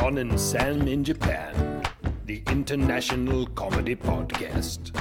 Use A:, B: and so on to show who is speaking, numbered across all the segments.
A: John and Sam in Japan, the international comedy podcast.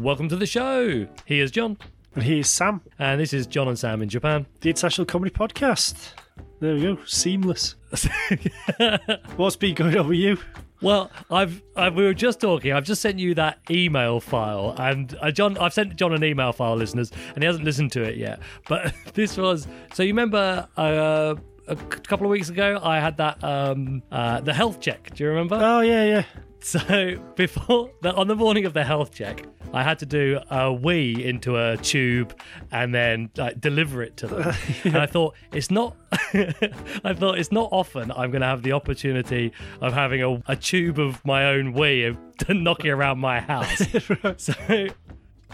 B: Welcome to the show. Here's John.
C: And here's Sam,
B: And this is John and Sam in Japan.
C: the International Comedy Podcast. There we go, seamless. What's been going on with you?
B: Well, I've, i we were just talking. I've just sent you that email file, and uh, John, I've sent John an email file, listeners, and he hasn't listened to it yet. But this was so. You remember uh, a couple of weeks ago, I had that um, uh, the health check. Do you remember?
C: Oh, yeah, yeah.
B: So before the, on the morning of the health check, I had to do a wee into a tube and then like deliver it to them. And I thought it's not. I thought it's not often I'm going to have the opportunity of having a, a tube of my own wee knocking around my house. So.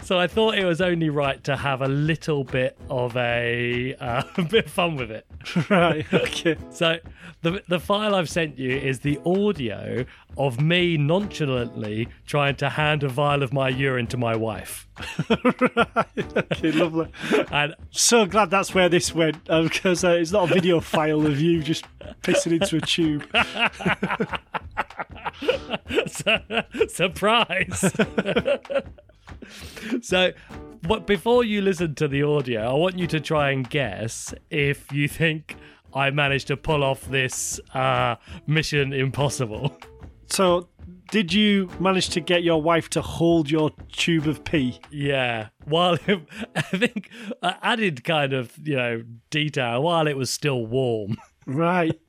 B: So I thought it was only right to have a little bit of a, uh, a bit of fun with it.
C: right, okay.
B: So the the file I've sent you is the audio of me nonchalantly trying to hand a vial of my urine to my wife.
C: Okay, lovely.
B: And
C: So glad that's where this went, because uh, it's not a video file of you just pissing into a tube.
B: surprise. so but before you listen to the audio, I want you to try and guess if you think I managed to pull off this uh, mission impossible.
C: So, did you manage to get your wife to hold your tube of pee?
B: Yeah. While it, I think uh, added kind of you know detail while it was still warm.
C: Right.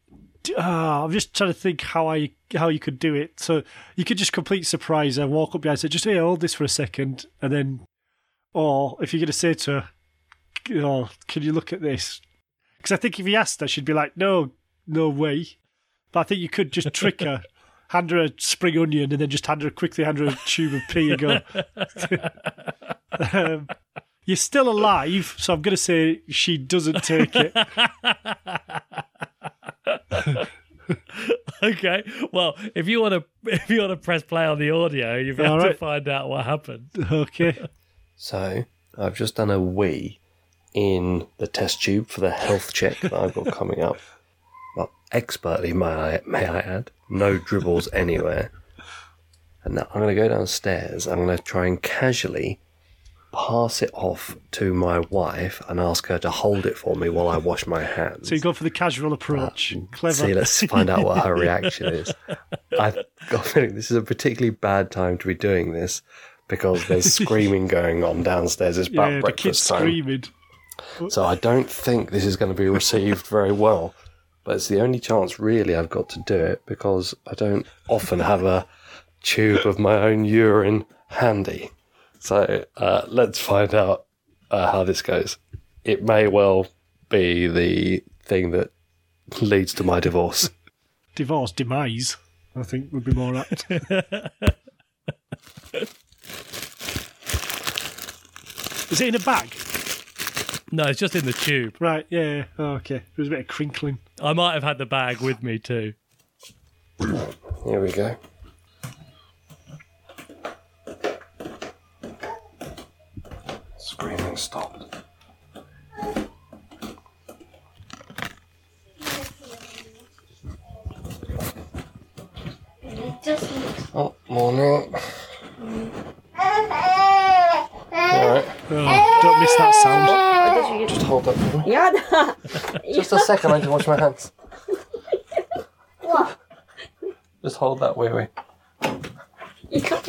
C: Ah, I'm just trying to think how I how you could do it. So you could just complete surprise and walk up behind and say, "Just here, hold this for a second, and then, or if you're going to say to her, "Oh, can you look at this?" Because I think if he asked her, she'd be like, "No, no way." But I think you could just trick her, hand her a spring onion, and then just hand her quickly hand her a tube of pee and go. um, you're still alive, so I'm going to say she doesn't take it.
B: okay. Well, if you want to if you want to press play on the audio, you've got
C: All
B: to find out what happened.
C: Okay.
D: So I've just done a wee in the test tube for the health check that I've got coming up. Well, expertly, may I, may I add, no dribbles anywhere. And now I'm going to go downstairs. I'm going to try and casually pass it off to my wife and ask her to hold it for me while I wash my hands.
C: So you go for the casual approach. Uh, Clever.
D: See, let's find out what her reaction is. I've got a feeling this is a particularly bad time to be doing this because there's screaming going on downstairs. It's about
C: yeah, the kids
D: breakfast time.
C: screaming.
D: So I don't think this is going to be received very well. But it's the only chance, really, I've got to do it because I don't often have a tube of my own urine handy. So uh, let's find out uh, how this goes. It may well be the thing that leads to my divorce.
C: Divorce demise, I think would be more apt. Is it in a bag?
B: No, it's just in the tube.
C: Right, yeah, yeah. Oh, okay. There's a bit of crinkling.
B: I might have had the bag with me too.
D: Here we go. breathing stopped. Oh, morning. Alright.
C: Oh, don't miss that sound.
D: Just hold that for me.
E: Yeah.
D: just a second, I need to wash my hands. What? Just hold that, wee wee.
E: You can't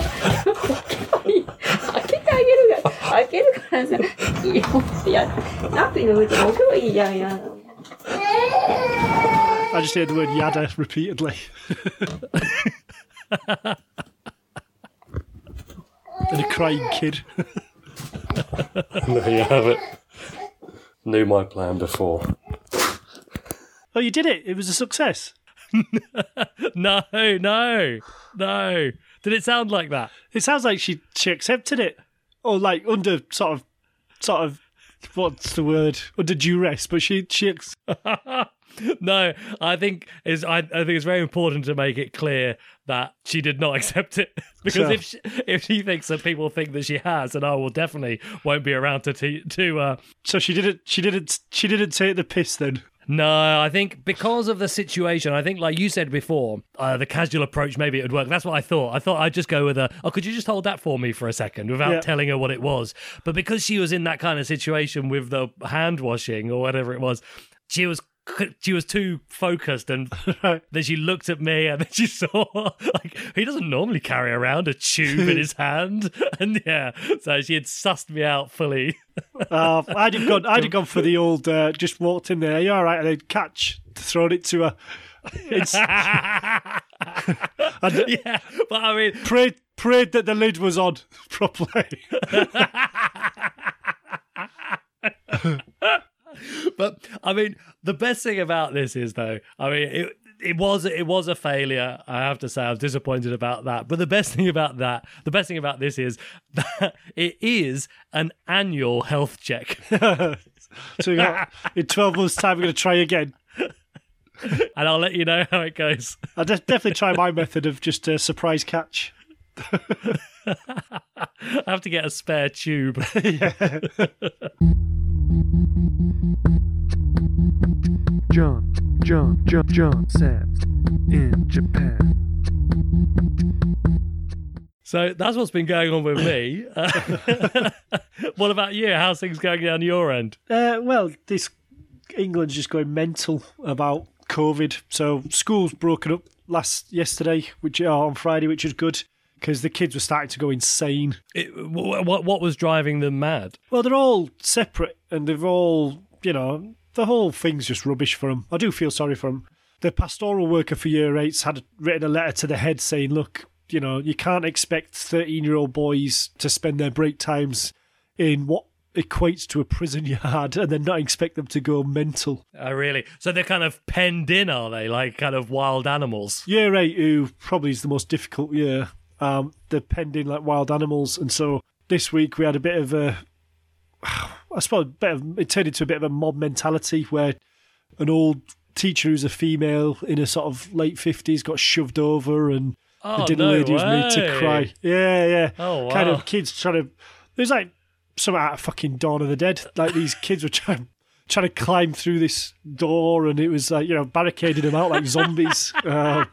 E: 開けるからさいやいやナプキンの上に置けばいいじゃんや
C: I just heard the word yada repeatedly. and a crying kid.
D: There you have it. Knew my plan before.
C: Oh, you did it. It was a success.
B: No, no, no. Did it sound like that?
C: It sounds like she she accepted it, or like under sort of sort of what's the word under duress. But she she
B: no, I think is I, I think it's very important to make it clear that she did not accept it because
C: Sure.
B: if she, if she thinks that people think that she has, then I will definitely won't be around to to, to uh,
C: so she didn't she didn't she didn't take the piss then.
B: No, I think because of the situation, I think, like you said before, uh, the casual approach maybe it would work. That's what I thought. I thought I'd just go with a, oh, could you just hold that for me for a second without
C: Yeah.
B: telling her what it was? But because she was in that kind of situation with the hand washing or whatever it was, she was. She was too focused, and then she looked at me, and then she saw like he doesn't normally carry around a tube in his hand, and yeah, so she had sussed me out fully.
C: Uh, I'd have gone. I'd have gone for the old. Uh, just walked in there. you're all right? And then catch, thrown it to her. It's,
B: yeah, but I mean,
C: prayed prayed that the lid was on properly.
B: but I mean, the best thing about this is though, I mean, it it was it was a failure. I have to say, I was disappointed about that. But the best thing about that, the best thing about this is that it is an annual health check,
C: so got, in twelve months' time, we're going to try again.
B: and I'll let you know how it goes.
C: I'll de- definitely try my method of just a surprise catch.
B: I have to get a spare tube.
F: John, John, John, John Sands in Japan.
B: So that's what's been going on with me. What about you? How's things going down your end?
C: Uh, well, this England's just going mental about COVID. So schools broken up last yesterday, which uh, on Friday, which is good because the kids were starting to go insane.
B: It, what what was driving them mad?
C: Well, they're all separate and they've all, you know, the whole thing's just rubbish for them. I do feel sorry for them. The pastoral worker for year eights had written a letter to the head saying, look, you know, you can't expect 13 year old boys to spend their break times in what equates to a prison yard and then not expect them to go mental.
B: Oh, really? So they're kind of penned in, are they? Like kind of wild animals?
C: Year eight, who probably is the most difficult year, um, they're penned in like wild animals. And so this week we had a bit of a, I suppose, a bit of, it turned into a bit of a mob mentality where an old teacher who's a female in a sort of late 50s got shoved over and the
B: Oh,
C: dinner
B: no
C: lady was made to cry. Yeah, yeah.
B: Oh, wow.
C: Kind of kids trying to, there's like some out of fucking Dawn of the Dead. Like these kids were trying, trying to climb through this door and it was like, you know, barricaded them out like zombies. Uh,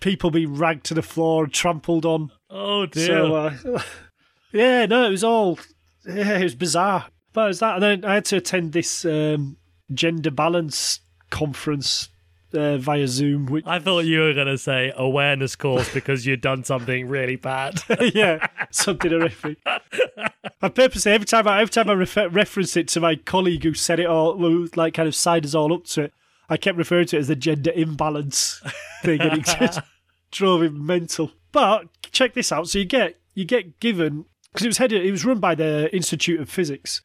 C: people being ragged to the floor and trampled on.
B: Oh dear.
C: So, uh, yeah, no, it was all, yeah, it was bizarre. But it was that. And then I had to attend this um, gender balance conference uh, via Zoom, which,
B: I thought you were going to say awareness course because you'd done something really bad.
C: yeah, something horrific. I purposely, every time I, every time I refer, reference it to my colleague who said it all, who like kind of signed us all up to it, I kept referring to it as the gender imbalance thing, and it just drove him mental. But check this out: so you get you get given because it was headed, it was run by the Institute of Physics.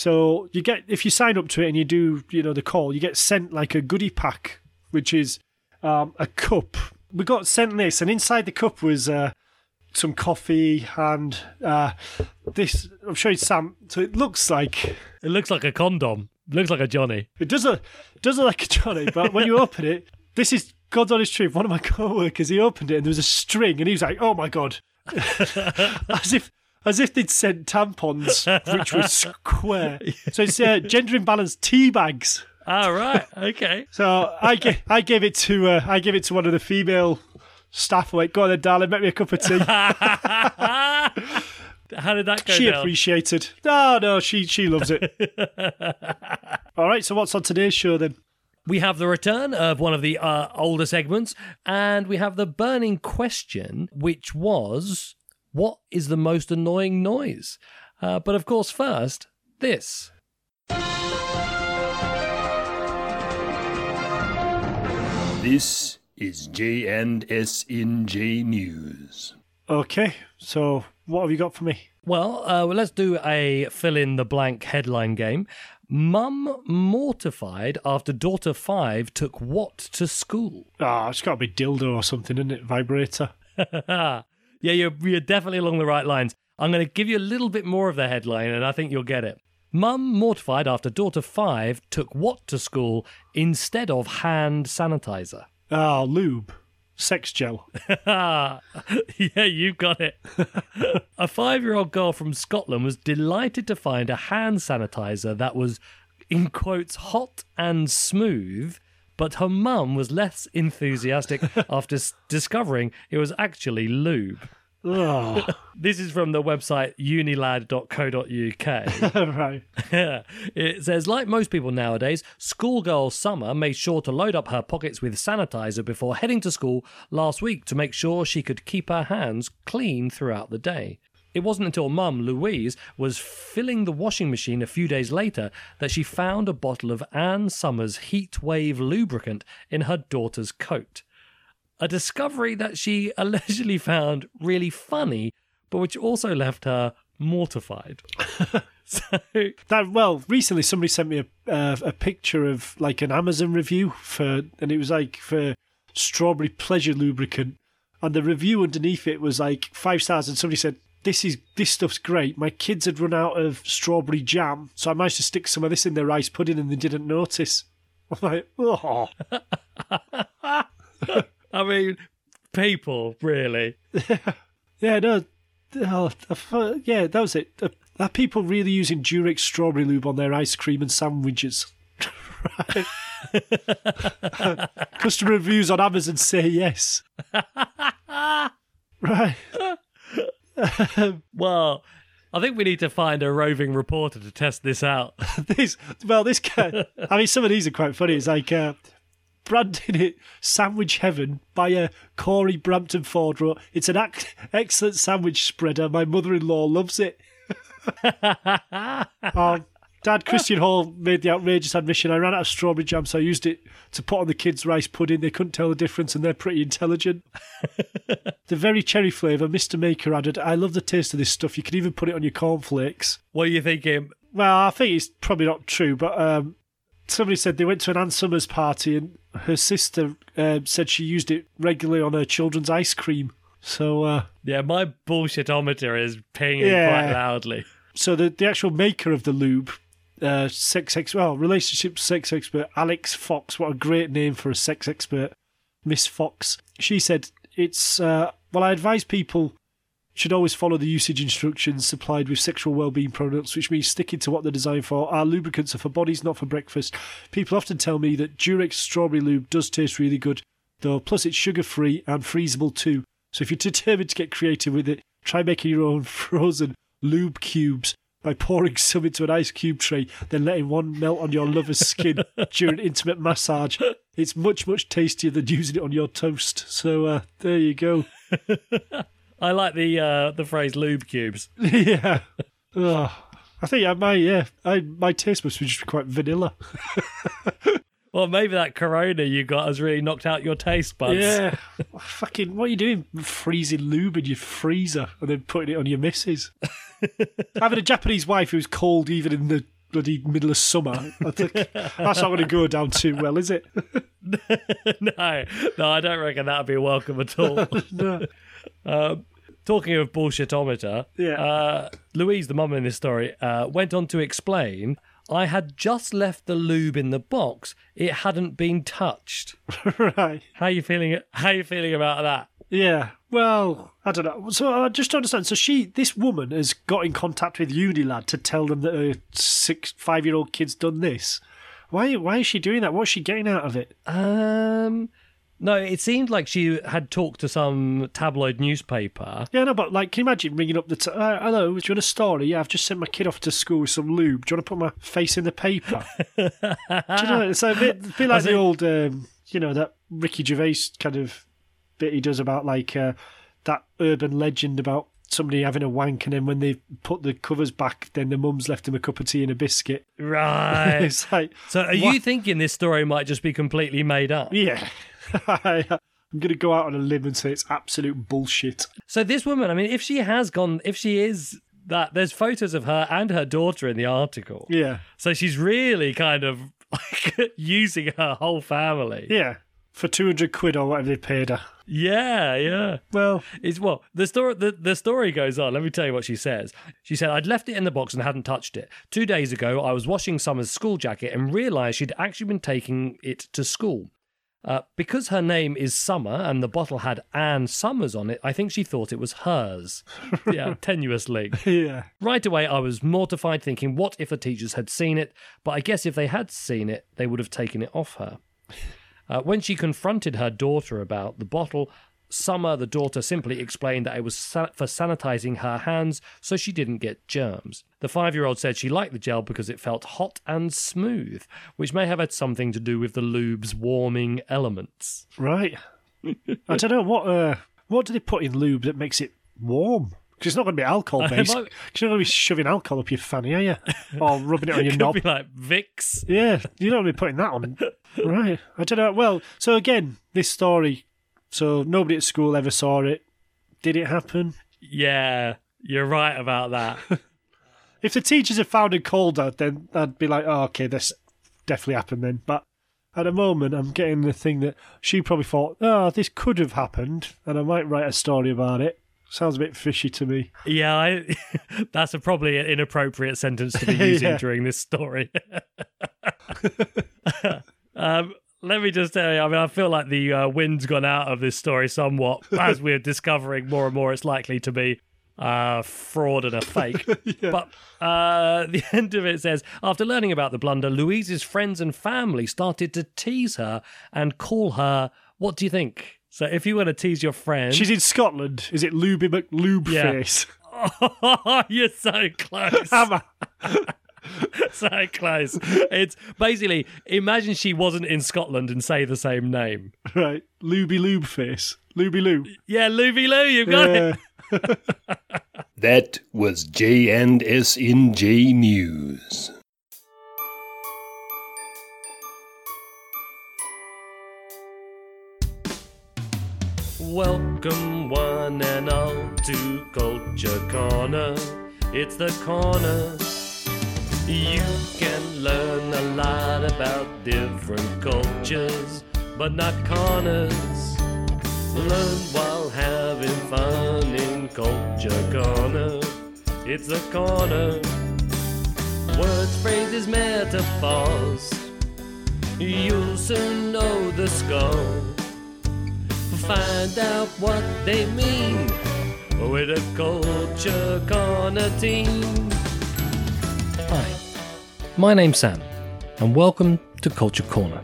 C: So you get if you sign up to it and you do you know the call, you get sent like a goodie pack, which is um, a cup. We got sent this, and inside the cup was uh, some coffee and uh, this. I'm showing Sam. So it looks like
B: it looks like a condom. It looks like a Johnny.
C: it does look does look like a Johnny, but when you open it, this is God's honest truth. One of my co-workers, he opened it and there was a string, and he was like, "Oh my god," as if as if they'd sent tampons, which were square. So it's uh, gender imbalanced tea bags.
B: All right. Okay.
C: So I gave I gave it to uh, I gave it to one of the female staff. Like, go on then, darling, make me a cup of tea.
B: How did that go
C: she
B: down?
C: appreciated. No, no, she she loves it. All right, so what's on today's show then?
B: we have the return of one of the uh, older segments, and we have the burning question, which was, "What is the most annoying noise?" Uh, but of course, first this.
A: This is J&S in J News.
C: Okay, so what have you got for me?
B: Well, uh, well, let's do a fill in the blank headline game. Mum mortified after daughter five took what to school?
C: Ah, it's got to be dildo or something, isn't it? Vibrator.
B: yeah, you're, you're definitely along the right lines. I'm going to give you a little bit more of the headline, and I think you'll get it. Mum mortified after daughter five took what to school instead of hand sanitizer?
C: Ah, lube. Sex gel.
B: yeah, you got it. a five year old girl from Scotland was delighted to find a hand sanitizer that was, in quotes, hot and smooth, but her mum was less enthusiastic after s- discovering it was actually lube. This is from the website unilad.co.uk.
C: right.
B: it says, like most people nowadays, schoolgirl Summer made sure to load up her pockets with sanitizer before heading to school last week to make sure she could keep her hands clean throughout the day. It wasn't until mum, Louise, was filling the washing machine a few days later that she found a bottle of Ann Summers Heat Wave lubricant in her daughter's coat. A discovery that she allegedly found really funny, but which also left her mortified. so,
C: That well, recently somebody sent me a uh, a picture of like an Amazon review for, and it was like for strawberry pleasure lubricant, and the review underneath it was like five stars, and somebody said. This is this stuff's great. My kids had run out of strawberry jam, so I managed to stick some of this in their rice pudding, and they didn't notice. I'm like, oh,
B: I mean, people, really.
C: yeah, no, oh, thought- yeah, that was it. Are people really using Durex strawberry lube on their ice cream and sandwiches? right. Customer reviews on Amazon say yes. right.
B: Well, I think we need to find a roving reporter to test this out.
C: This well, this guy. I mean, some of these are quite funny. It's like uh, branding it "Sandwich Heaven" by a Corey Brampton Ford wrote, "It's an ac- excellent sandwich spreader. My mother-in-law loves it." um, Dad Christian Hall made the outrageous admission. I ran out of strawberry jam, so I used it to put on the kids' rice pudding. They couldn't tell the difference, and they're pretty intelligent. the very cherry flavour, Mr. Maker added, I love the taste of this stuff. You can even put it on your cornflakes.
B: What are you thinking?
C: Well, I think it's probably not true, but um, somebody said they went to an Ann Summers party and her sister uh, said she used it regularly on her children's ice cream. So, uh,
B: Yeah, my bullshitometer is pinging
C: Yeah.
B: quite loudly.
C: so the the actual maker of the lube, uh, sex ex well, relationship sex expert Alex Fox. What a great name for a sex expert, Miss Fox. She said it's uh, well. I advise people should always follow the usage instructions supplied with sexual well-being products, which means sticking to what they're designed for. Our lubricants are for bodies, not for breakfast. People often tell me that Durex strawberry lube does taste really good, though. Plus, it's sugar-free and freezable too. So if you're determined to get creative with it, try making your own frozen lube cubes by pouring some into an ice cube tray, then letting one melt on your lover's skin during intimate massage. It's much, much tastier than using it on your toast. So uh, there you go.
B: I like the uh, the phrase lube cubes.
C: yeah. Ugh. I think I might, yeah, I, my taste must be just quite vanilla.
B: Well, maybe that Corona you got has really knocked out your taste buds.
C: Yeah. Fucking, what are you doing? Freezing lube in your freezer and then putting it on your missus. Having a Japanese wife who's cold even in the bloody middle of summer. I think that's not going to go down too well, is it?
B: no, no, I don't reckon that'd be welcome at all.
C: no.
B: Um, talking of bullshitometer,
C: Yeah.
B: uh, Louise, the mum in this story, uh, went on to explain. I had just left the lube in the box. It hadn't been touched.
C: right.
B: How you feeling? How you feeling about that?
C: Yeah. Well, I don't know. So I just don't understand. So she, this woman, has got in contact with Unilad to tell them that her six, five-year-old kid's done this. Why? Why is she doing that? What's she getting out of it?
B: Um, no, it seemed like she had talked to some tabloid newspaper.
C: Yeah, no, but like, can you imagine ringing up the? T- uh, Hello, do you want a story? Yeah, I've just sent my kid off to school with some lube. Do you want to put my face in the paper? do you know? It's a bit, a bit like the old, um, you know, that Ricky Gervais kind of bit he does about like uh, that urban legend about somebody having a wank and then when they put the covers back, then the mum's left him a cup of tea and a biscuit.
B: Right.
C: it's like,
B: so, are
C: what-
B: you thinking this story might just be completely made up?
C: yeah. I'm going to go out on a limb and say it's absolute bullshit.
B: So this woman, I mean, if she has gone, if she is that there's photos of her and her daughter in the article.
C: Yeah.
B: So she's really kind of like using her whole family.
C: Yeah. For 200 quid or whatever they paid her.
B: Yeah, yeah.
C: Well,
B: It's well, the story the, the story goes on. Let me tell you what she says. She said, I'd left it in the box and hadn't touched it. Two days ago, I was washing Summer's school jacket and realised she'd actually been taking it to school. Uh, because her name is Summer and the bottle had Ann Summers on it, I think she thought it was hers. yeah, tenuous link.
C: yeah.
B: Right away, I was mortified, thinking, what if the teachers had seen it? But I guess if they had seen it, they would have taken it off her. Uh, when she confronted her daughter about the bottle, Summer, the daughter, simply explained that it was for sanitizing her hands so she didn't get germs. The five year old said she liked the gel because it felt hot and smooth, which may have had something to do with the lube's warming elements.
C: Right. I don't know. What uh, what do they put in lube that makes it warm? Because it's not going to be alcohol based. Because you're not going to be shoving alcohol up your fanny, are you? Or rubbing it on your
B: Could
C: knob.
B: be like Vicks.
C: Yeah, you don't going to be putting that on. right. I don't know. Well, so again, this story. So nobody at school ever saw it. Did it happen?
B: Yeah, you're right about that.
C: If the teachers had found it colder, then I'd be like, oh, okay, this definitely happened then. But at the moment, I'm getting the thing that she probably thought, oh, this could have happened, and I might write a story about it. Sounds a bit fishy to me.
B: Yeah, I, that's a probably an inappropriate sentence to be using
C: Yeah.
B: during this story. um, let me just tell you, I mean, I feel like the uh, wind's gone out of this story somewhat. As we're discovering more and more, it's likely to be uh, fraud and a fake. But uh, the end of it says after learning about the blunder, Louise's friends and family started to tease her and call her. What do you think? So, if you want to tease your friend,
C: She's in Scotland. Is it Luby McLubeface?
B: Oh, you're so close.
C: Am I?
B: so close. It's basically imagine she wasn't in Scotland and say the same name.
C: Right. Luby Lubeface. Luby Lou.
B: Yeah, Luby Lou, you've got
C: Yeah.
B: it.
A: That was J&SNJ News.
B: Welcome one and all to Culture Corner. It's the corner. You can learn a lot about different cultures, but not corners. Learn while having fun in Culture Corner. It's the corner. Words, phrases, metaphors. You'll soon know the score. Find out what they mean with a Culture Corner team. Hi, my name's Sam, and welcome to Culture Corner.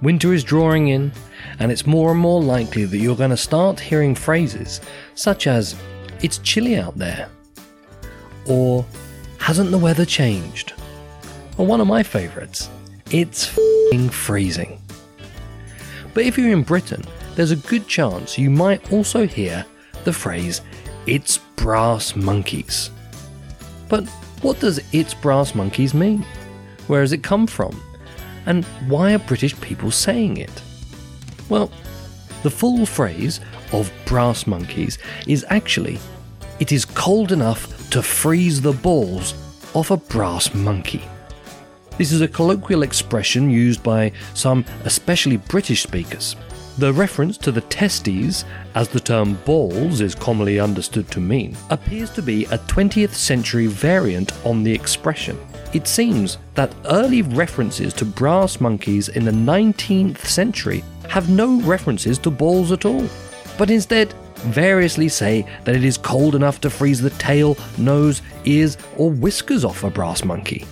B: Winter is drawing in, and it's more and more likely that you're going to start hearing phrases such as, it's chilly out there, or hasn't the weather changed? Or one of my favourites, it's freezing. But if you're in Britain, there's a good chance you might also hear the phrase, it's brass monkeys. But what does it's brass monkeys mean? Where does it come from? And why are British people saying it? Well, the full phrase of brass monkeys is actually, it is cold enough to freeze the balls off a brass monkey. This is a colloquial expression used by some especially British speakers. The reference to the testes, as the term balls is commonly understood to mean, appears to be a 20th century variant on the expression. It seems that early references to brass monkeys in the 19th century have no references to balls at all, but instead variously say that it is cold enough to freeze the tail, nose, ears, or whiskers off a brass monkey.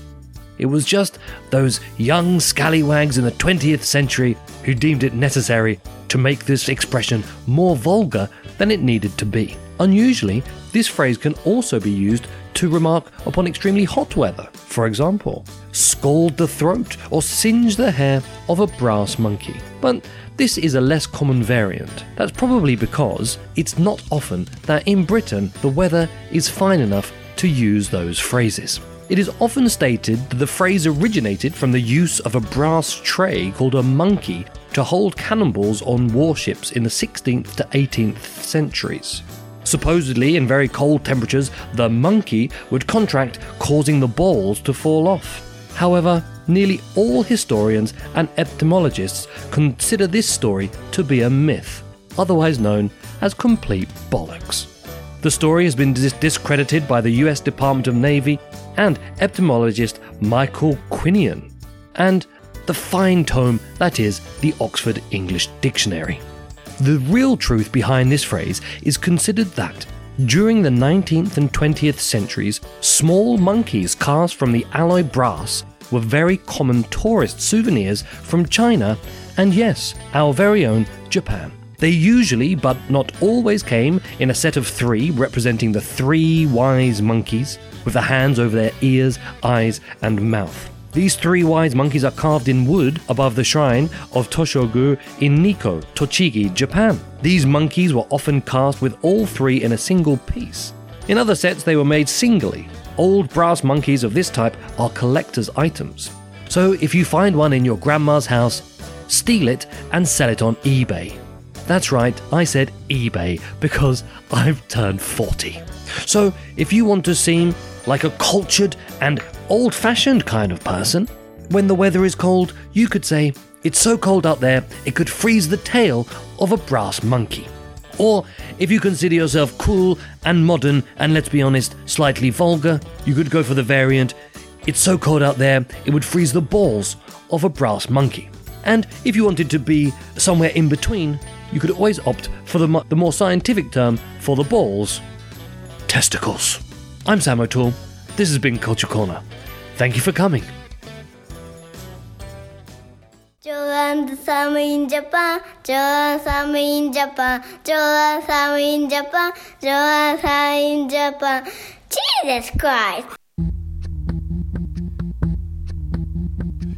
B: It was just those young scallywags in the 20th century who deemed it necessary to make this expression more vulgar than it needed to be. Unusually, this phrase can also be used to remark upon extremely hot weather. For example, scald the throat or singe the hair of a brass monkey. But this is a less common variant. That's probably because it's not often that in Britain the weather is fine enough to use those phrases. It is often stated that the phrase originated from the use of a brass tray called a monkey to hold cannonballs on warships in the 16th to 18th centuries. Supposedly, in very cold temperatures, the monkey would contract, causing the balls to fall off. However, nearly all historians and etymologists consider this story to be a myth, otherwise known as complete bollocks. The story has been dis- discredited by the US Department of Navy and etymologist Michael Quinion, and the fine tome that is the Oxford English Dictionary. The real truth behind this phrase is considered that during the 19th and 20th centuries, small monkeys cast from the alloy brass were very common tourist souvenirs from China and, yes, our very own Japan. They usually, but not always, came in a set of three representing the three wise monkeys, with the hands over their ears, eyes, and mouth. These three wise monkeys are carved in wood above the shrine of Toshogu in Nikko, Tochigi, Japan. These monkeys were often cast with all three in a single piece. In other sets, they were made singly. Old brass monkeys of this type are collector's items. So if you find one in your grandma's house, steal it and sell it on eBay. That's right, I said eBay because I've turned 40. So if you want to seem like a cultured and old fashioned kind of person, when the weather is cold, you could say, It's so cold out there, it could freeze the tail of a brass monkey. Or if you consider yourself cool and modern and let's be honest, slightly vulgar, you could go for the variant, It's so cold out there, it would freeze the balls of a brass monkey. And if you wanted to be somewhere in between, you could always opt for the, mo- the more scientific term for the balls testicles. I'm Sam O'Toole. This has been Culture Corner. Thank you for coming.
G: Joanne Summer in Japan, Joanne Summer in Japan, Joanne Summer in Japan, Joanne Summer in Japan. Jesus Christ!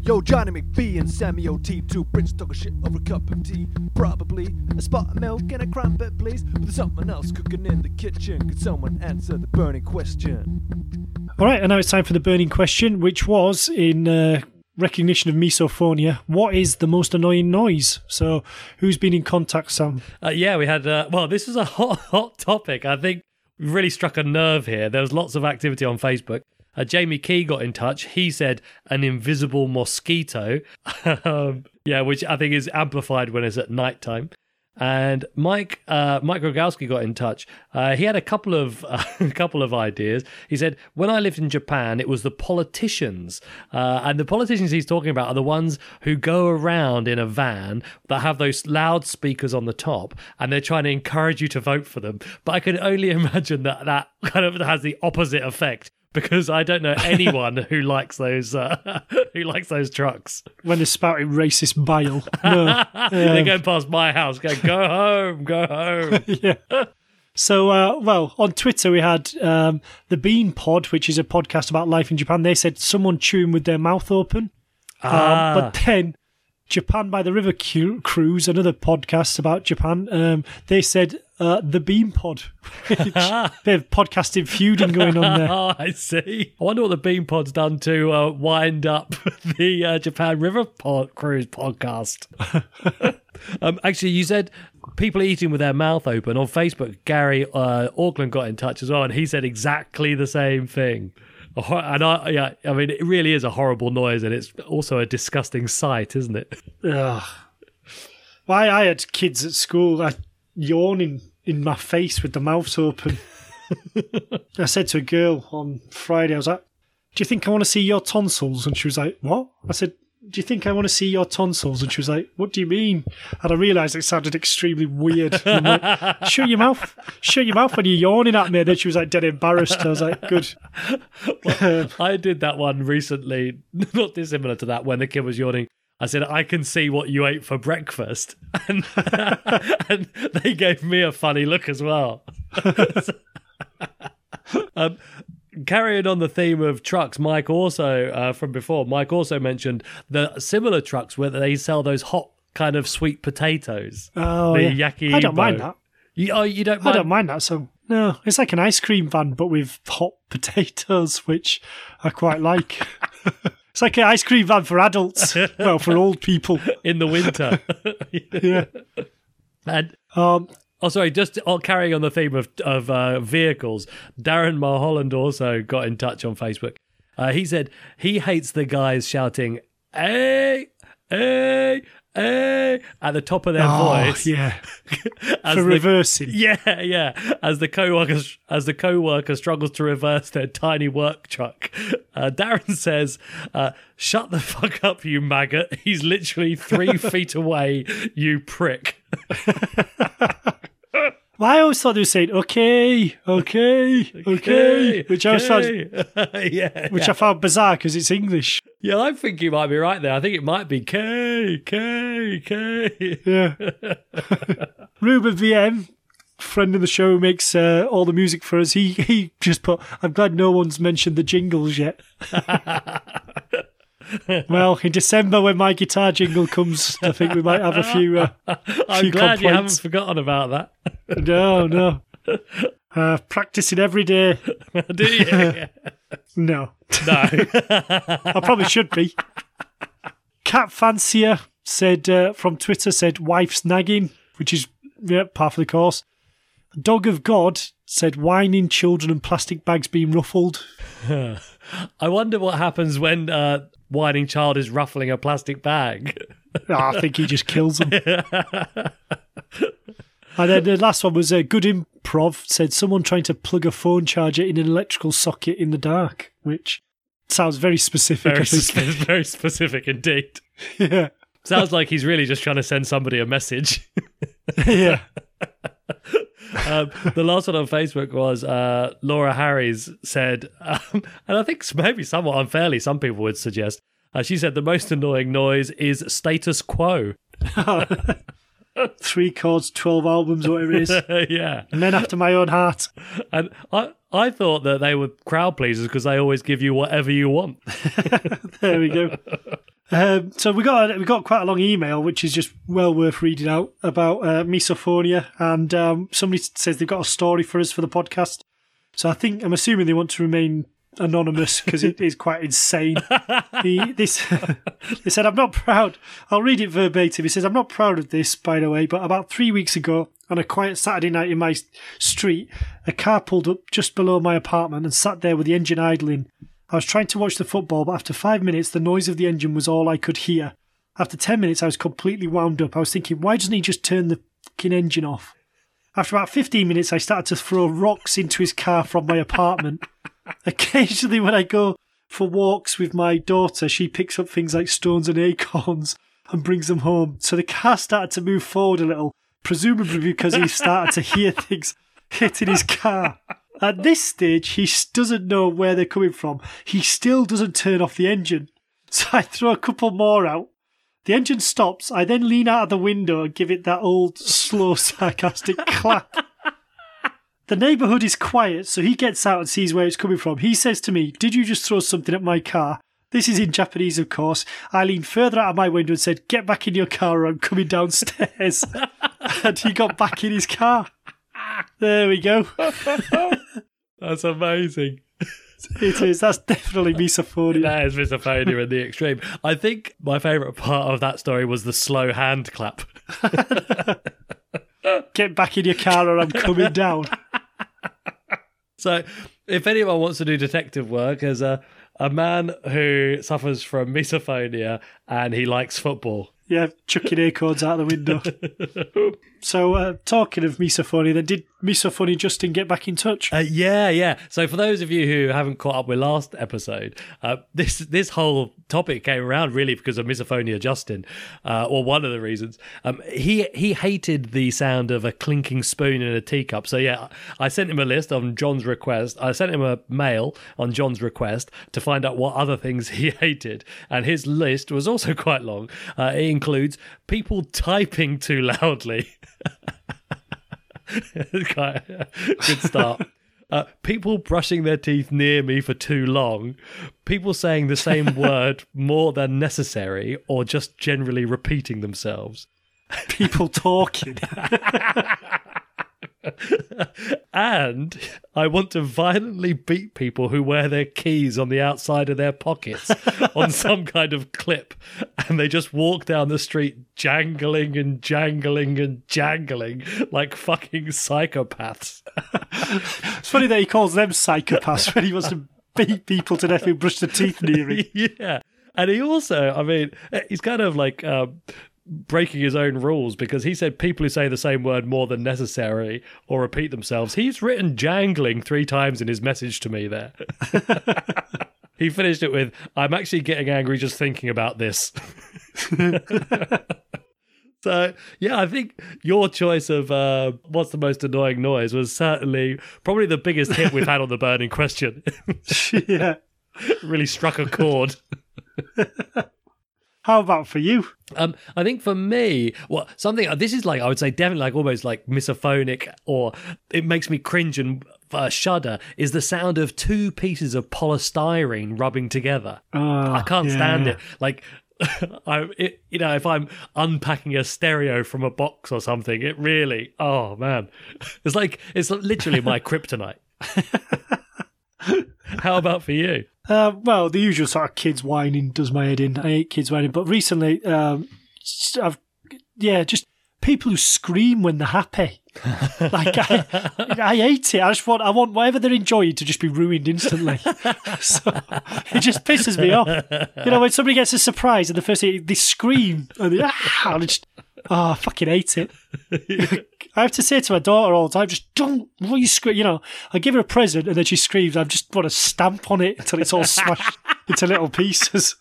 F: Yo, Johnny McBee and Sammy O.T. Two Brits talking shit over a cup of tea. Probably a spot of milk and a crumpet, please. But there's something else cooking in the kitchen. Could someone answer the burning question?
C: All right, and now it's time for the burning question, which was in uh, recognition of misophonia. What is the most annoying noise? So, who's been in contact, Sam?
B: Uh, yeah, we had. Uh, well, this is a hot, hot topic. I think we really struck a nerve here. There was lots of activity on Facebook. Uh, Jamie Key got in touch. He said an invisible mosquito. um, yeah, which I think is amplified when it's at night time. And Mike uh, Mike Rogowski got in touch. Uh, he had a couple of a couple of ideas. He said, "When I lived in Japan, it was the politicians, uh, and the politicians he's talking about are the ones who go around in a van that have those loudspeakers on the top, and they're trying to encourage you to vote for them. But I can only imagine that that kind of has the opposite effect." Because I don't know anyone who likes those uh, who likes those trucks.
C: When they're spouting racist bile. No.
B: They're going past my house, going, "Go home, go home."
C: yeah. So, uh, well, on Twitter we had um, the Bean Pod, which is a podcast about life in Japan. They said someone chewing with their mouth open.
B: Ah.
C: Um, but then Japan by the River Cruise, another podcast about Japan, um, they said uh, the Bean Pod. Bit of podcasting feuding going on there.
B: Oh, I see. I wonder what the Bean Pod's done to uh, wind up the uh, Japan River pod- Cruise podcast. um, actually, you said people eating with their mouth open on Facebook. Gary uh, Auckland got in touch as well, and he said exactly the same thing. And I, yeah, I mean, it really is a horrible noise, and it's also a disgusting sight, isn't it?
C: Ugh. Why I had kids at school I, yawning in my face with the mouths open. I said to a girl on Friday, I was like, Do you think I want to see your tonsils? And she was like, What? I said, Do you think I want to see your tonsils? And she was like, What do you mean? And I realised it sounded extremely weird. Like, shut your mouth. Shut your mouth when you're yawning at me. And then she was like dead embarrassed. I was like, Good.
B: I did that one recently, not dissimilar to that, when the kid was yawning. I said, I can see what you ate for breakfast. And, and they gave me a funny look as well. um, carrying on the theme of trucks, Mike also, uh, from before, Mike also mentioned the similar trucks where they sell those hot kind of sweet potatoes.
C: Oh,
B: the
C: yeah.
B: yaki.
C: I don't mind that.
B: You, oh, you don't
C: I don't mind that So No, it's like an ice cream van, but with hot potatoes, which I quite like. it's like an ice cream van for adults. well, for old people.
B: in the winter.
C: Yeah.
B: and
C: Um,
B: Oh, sorry. Just oh, carrying on the theme of of uh, vehicles, Darren Mulholland also got in touch on Facebook. Uh, he said he hates the guys shouting "hey, hey, hey" at the top of their
C: Oh,
B: voice.
C: yeah.
B: as
C: For
B: the-
C: reversing.
B: Yeah, yeah. As the co-worker as the co-worker struggles to reverse their tiny work truck, uh, Darren says, uh, "Shut the fuck up, you maggot! He's literally three feet away, you prick."
C: Well, I always thought they were saying, okay, okay, okay, which I found,
B: yeah,
C: which
B: yeah.
C: I found bizarre because it's English.
B: yeah, I think you might be right there. I think it might be K K K.
C: Yeah. Ruben VM, friend of the show, makes uh, all the music for us. He he just put. I'm glad no one's mentioned the jingles yet. Well, in December when my guitar jingle comes, I think we might have a few. Uh,
B: I'm
C: few
B: glad you haven't forgotten about that.
C: No, no. Uh, practicing every day.
B: Do you?
C: No,
B: no.
C: I probably should be. Cat Fancier said uh, from Twitter said wife's nagging, which is yeah, part of the course. Dog of God said whining children and plastic bags being ruffled.
B: I wonder what happens when uh, whining child is ruffling a plastic bag.
C: Ah, I think he just kills them. and then the last one was a uh, good improv said someone trying to plug a phone charger in an electrical socket in the dark, which sounds very specific.
B: Very, spe- very specific indeed.
C: yeah,
B: Sounds like he's really just trying to send somebody a message.
C: yeah.
B: Um, the last one on Facebook was uh, Laura Harris said, um, and I think maybe somewhat unfairly, some people would suggest. Uh, she said the most annoying noise is status quo.
C: Three chords, twelve albums, whatever it is.
B: yeah,
C: Men after my own heart.
B: and I I thought that they were crowd pleasers because they always give you whatever you want.
C: There we go. Um, so we got we got quite a long email, which is just well worth reading out about uh, misophonia, and um, somebody says they've got a story for us for the podcast. So I think I'm assuming they want to remain anonymous because it is quite insane. the, this they said I'm not proud. I'll read it verbatim. He says I'm not proud of this, by the way, but about three weeks ago, on a quiet Saturday night in my street, a car pulled up just below my apartment and sat there with the engine idling. I was trying to watch the football, but after five minutes, the noise of the engine was all I could hear. After ten minutes, I was completely wound up. I was thinking, why doesn't he just turn the fucking engine off? After about 15 minutes, I started to throw rocks into his car from my apartment. Occasionally, when I go for walks with my daughter, she picks up things like stones and acorns and brings them home. So the car started to move forward a little, presumably because he started to hear things hitting his car. At this stage, he doesn't know where they're coming from. He still doesn't turn off the engine. So I throw a couple more out. The engine stops. I then lean out of the window and give it that old, slow, sarcastic clap. The neighbourhood is quiet, so he gets out and sees where it's coming from. He says to me, Did you just throw something at my car? This is in Japanese, of course. I leaned further out of my window and said, Get back in your car or I'm coming downstairs. and he got back in his car. There we go.
B: That's amazing.
C: It is. That's definitely misophonia.
B: That is misophonia in the extreme. I think my favourite part of that story was the slow hand clap.
C: Get back in your car or I'm coming down.
B: So, if anyone wants to do detective work as a a man who suffers from misophonia and he likes football,
C: Yeah, chucking acorns out the window. so, uh, talking of misophonia, then did misophonia Justin get back in touch?
B: Uh, yeah, yeah. So for those of you who haven't caught up with last episode, uh, this this whole topic came around really because of misophonia Justin, uh, or one of the reasons. Um, he he hated the sound of a clinking spoon in a teacup. So yeah, I sent him a list on John's request. I sent him a mail on John's request to find out what other things he hated, and his list was also quite long. Uh, it includes people typing too loudly. Good start. Uh, people brushing their teeth near me for too long, people saying the same word more than necessary, or just generally repeating themselves.
C: People talking.
B: and I want to violently beat people who wear their keys on the outside of their pockets on some kind of clip, and they just walk down the street jangling and jangling and jangling like fucking psychopaths.
C: It's funny that he calls them psychopaths when he wants to beat people to death who brush their teeth near him.
B: yeah. And he also, I mean, he's kind of like um, breaking his own rules because he said people who say the same word more than necessary or repeat themselves. He's written jangling three times in his message to me there. he finished it with, I'm actually getting angry just thinking about this. So yeah, I think your choice of uh, what's the most annoying noise was certainly probably the biggest hit we've had on the burning question.
C: yeah.
B: really struck a chord.
C: How about for you?
B: Um, I think for me, well, something this is like I would say definitely like almost like misophonic, or it makes me cringe and uh, shudder. Is the sound of two pieces of polystyrene rubbing together?
C: Oh,
B: I can't stand it. Like. I, it, you know, if I'm unpacking a stereo from a box or something, it really, oh man, it's like it's literally my kryptonite. How about for you?
C: Uh, well, the usual sort of kids whining does my head in. I hate kids whining, but recently, um, I've yeah, just people who scream when they're happy. like I, I hate it. I just want I want whatever they're enjoying to just be ruined instantly. so it just pisses me off. You know, when somebody gets a surprise and the first thing they scream and they, ah, and just oh, I fucking hate it. I have to say to my daughter all the time, just don't what you scream. You know, I give her a present and then she screams. I've just want to stamp on it until it's all smashed into little pieces.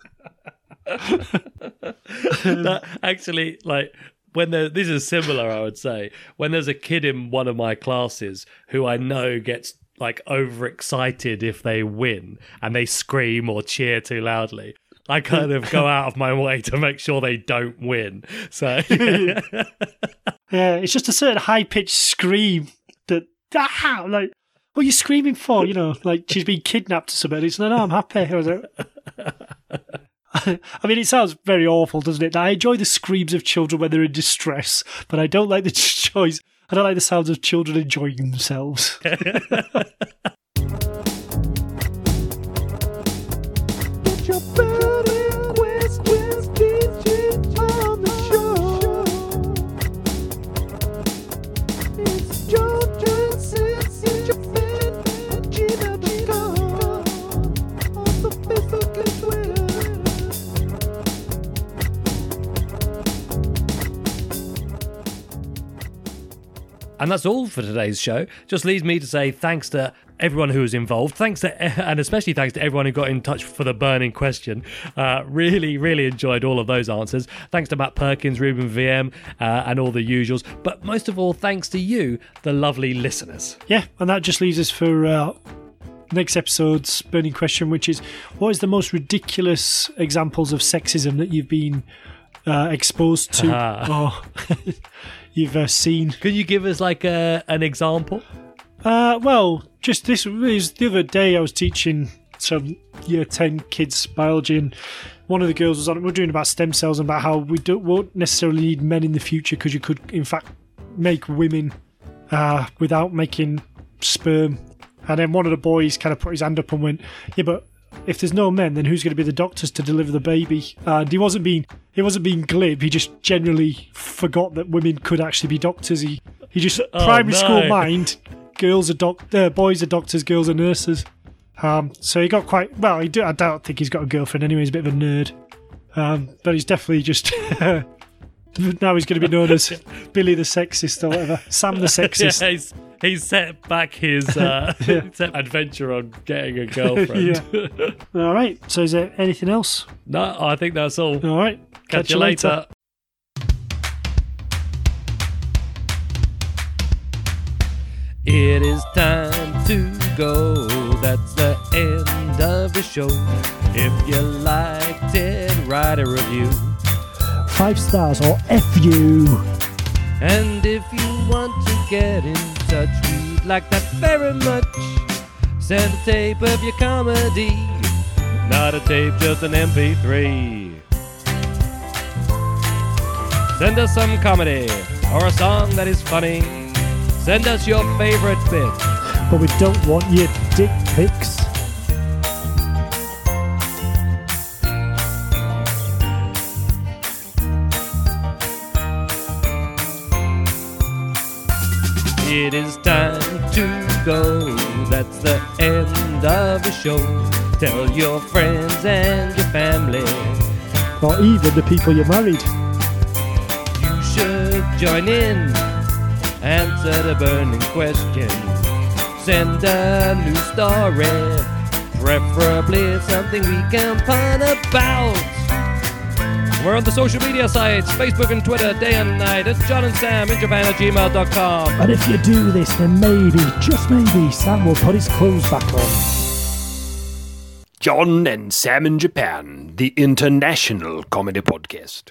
B: that actually like when there this is similar i would say when there's a kid in one of my classes who i know gets like overexcited if they win and they scream or cheer too loudly i kind of go out of my way to make sure they don't win so yeah.
C: Yeah, it's just a certain high pitched scream that ah, like what are you screaming for? You know, like she's been kidnapped or something. It's no, no, I'm happy. I was like- I mean, it sounds very awful, doesn't it? I enjoy the screams of children when they're in distress, but I don't like the choice. I don't like the sounds of children enjoying themselves.
B: And that's all for today's show. Just leaves me to say thanks to everyone who was involved. Thanks to, and especially thanks to everyone who got in touch for the burning question. Uh, really, really enjoyed all of those answers. Thanks to Matt Perkins, Ruben VM, uh, and all the usuals. But most of all, thanks to you, the lovely listeners.
C: yeah, and that just leaves us for uh, next episode's burning question, which is what is the most ridiculous examples of sexism that you've been uh, exposed to or you've uh, seen?
B: Can you give us like a, an example?
C: Uh, well, just this was the other day I was teaching some year 10 kids biology and one of the girls was on we are doing about stem cells and about how we don't won't necessarily need men in the future because you could in fact make women uh, without making sperm and then one of the boys kind of put his hand up and went yeah but if there's no men then who's going to be the doctors to deliver the baby and he wasn't being he wasn't being glib he just generally forgot that women could actually be doctors he he just primary
B: no.
C: school mind girls are doc uh, boys are doctors girls are nurses um, so he got quite well. He do, I don't think he's got a girlfriend anyway. He's a bit of a nerd, um, but he's definitely just now he's going to be known as Billy the sexist or whatever, Sam the sexist.
B: Yeah, he's, he's set back his uh, set adventure on getting a girlfriend.
C: Yeah. All right. So is there anything else?
B: No, I think that's all.
C: All right.
B: Catch, you later. It is time to go. That's the end of the show. If you liked it, write a review.
C: Five stars or F you.
B: And if you want to get in touch, we'd like that very much. Send a tape of your comedy, not a tape, just an MP3. Send us some comedy or a song that is funny. Send us your favorite bit
C: but we don't want your dick pics.
B: It is time to go. That's the end of the show. Tell your friends and your family.
C: Or even the people you married.
B: You should join in. Answer the burning question. Send a new story. Preferably something we can pun about. We're on the social media sites Facebook and Twitter day and night. It's John and Sam in Japan at gmail.com.
C: And if you do this, then maybe, just maybe, Sam will put his clothes back on.
A: John and Sam in Japan, the international comedy podcast.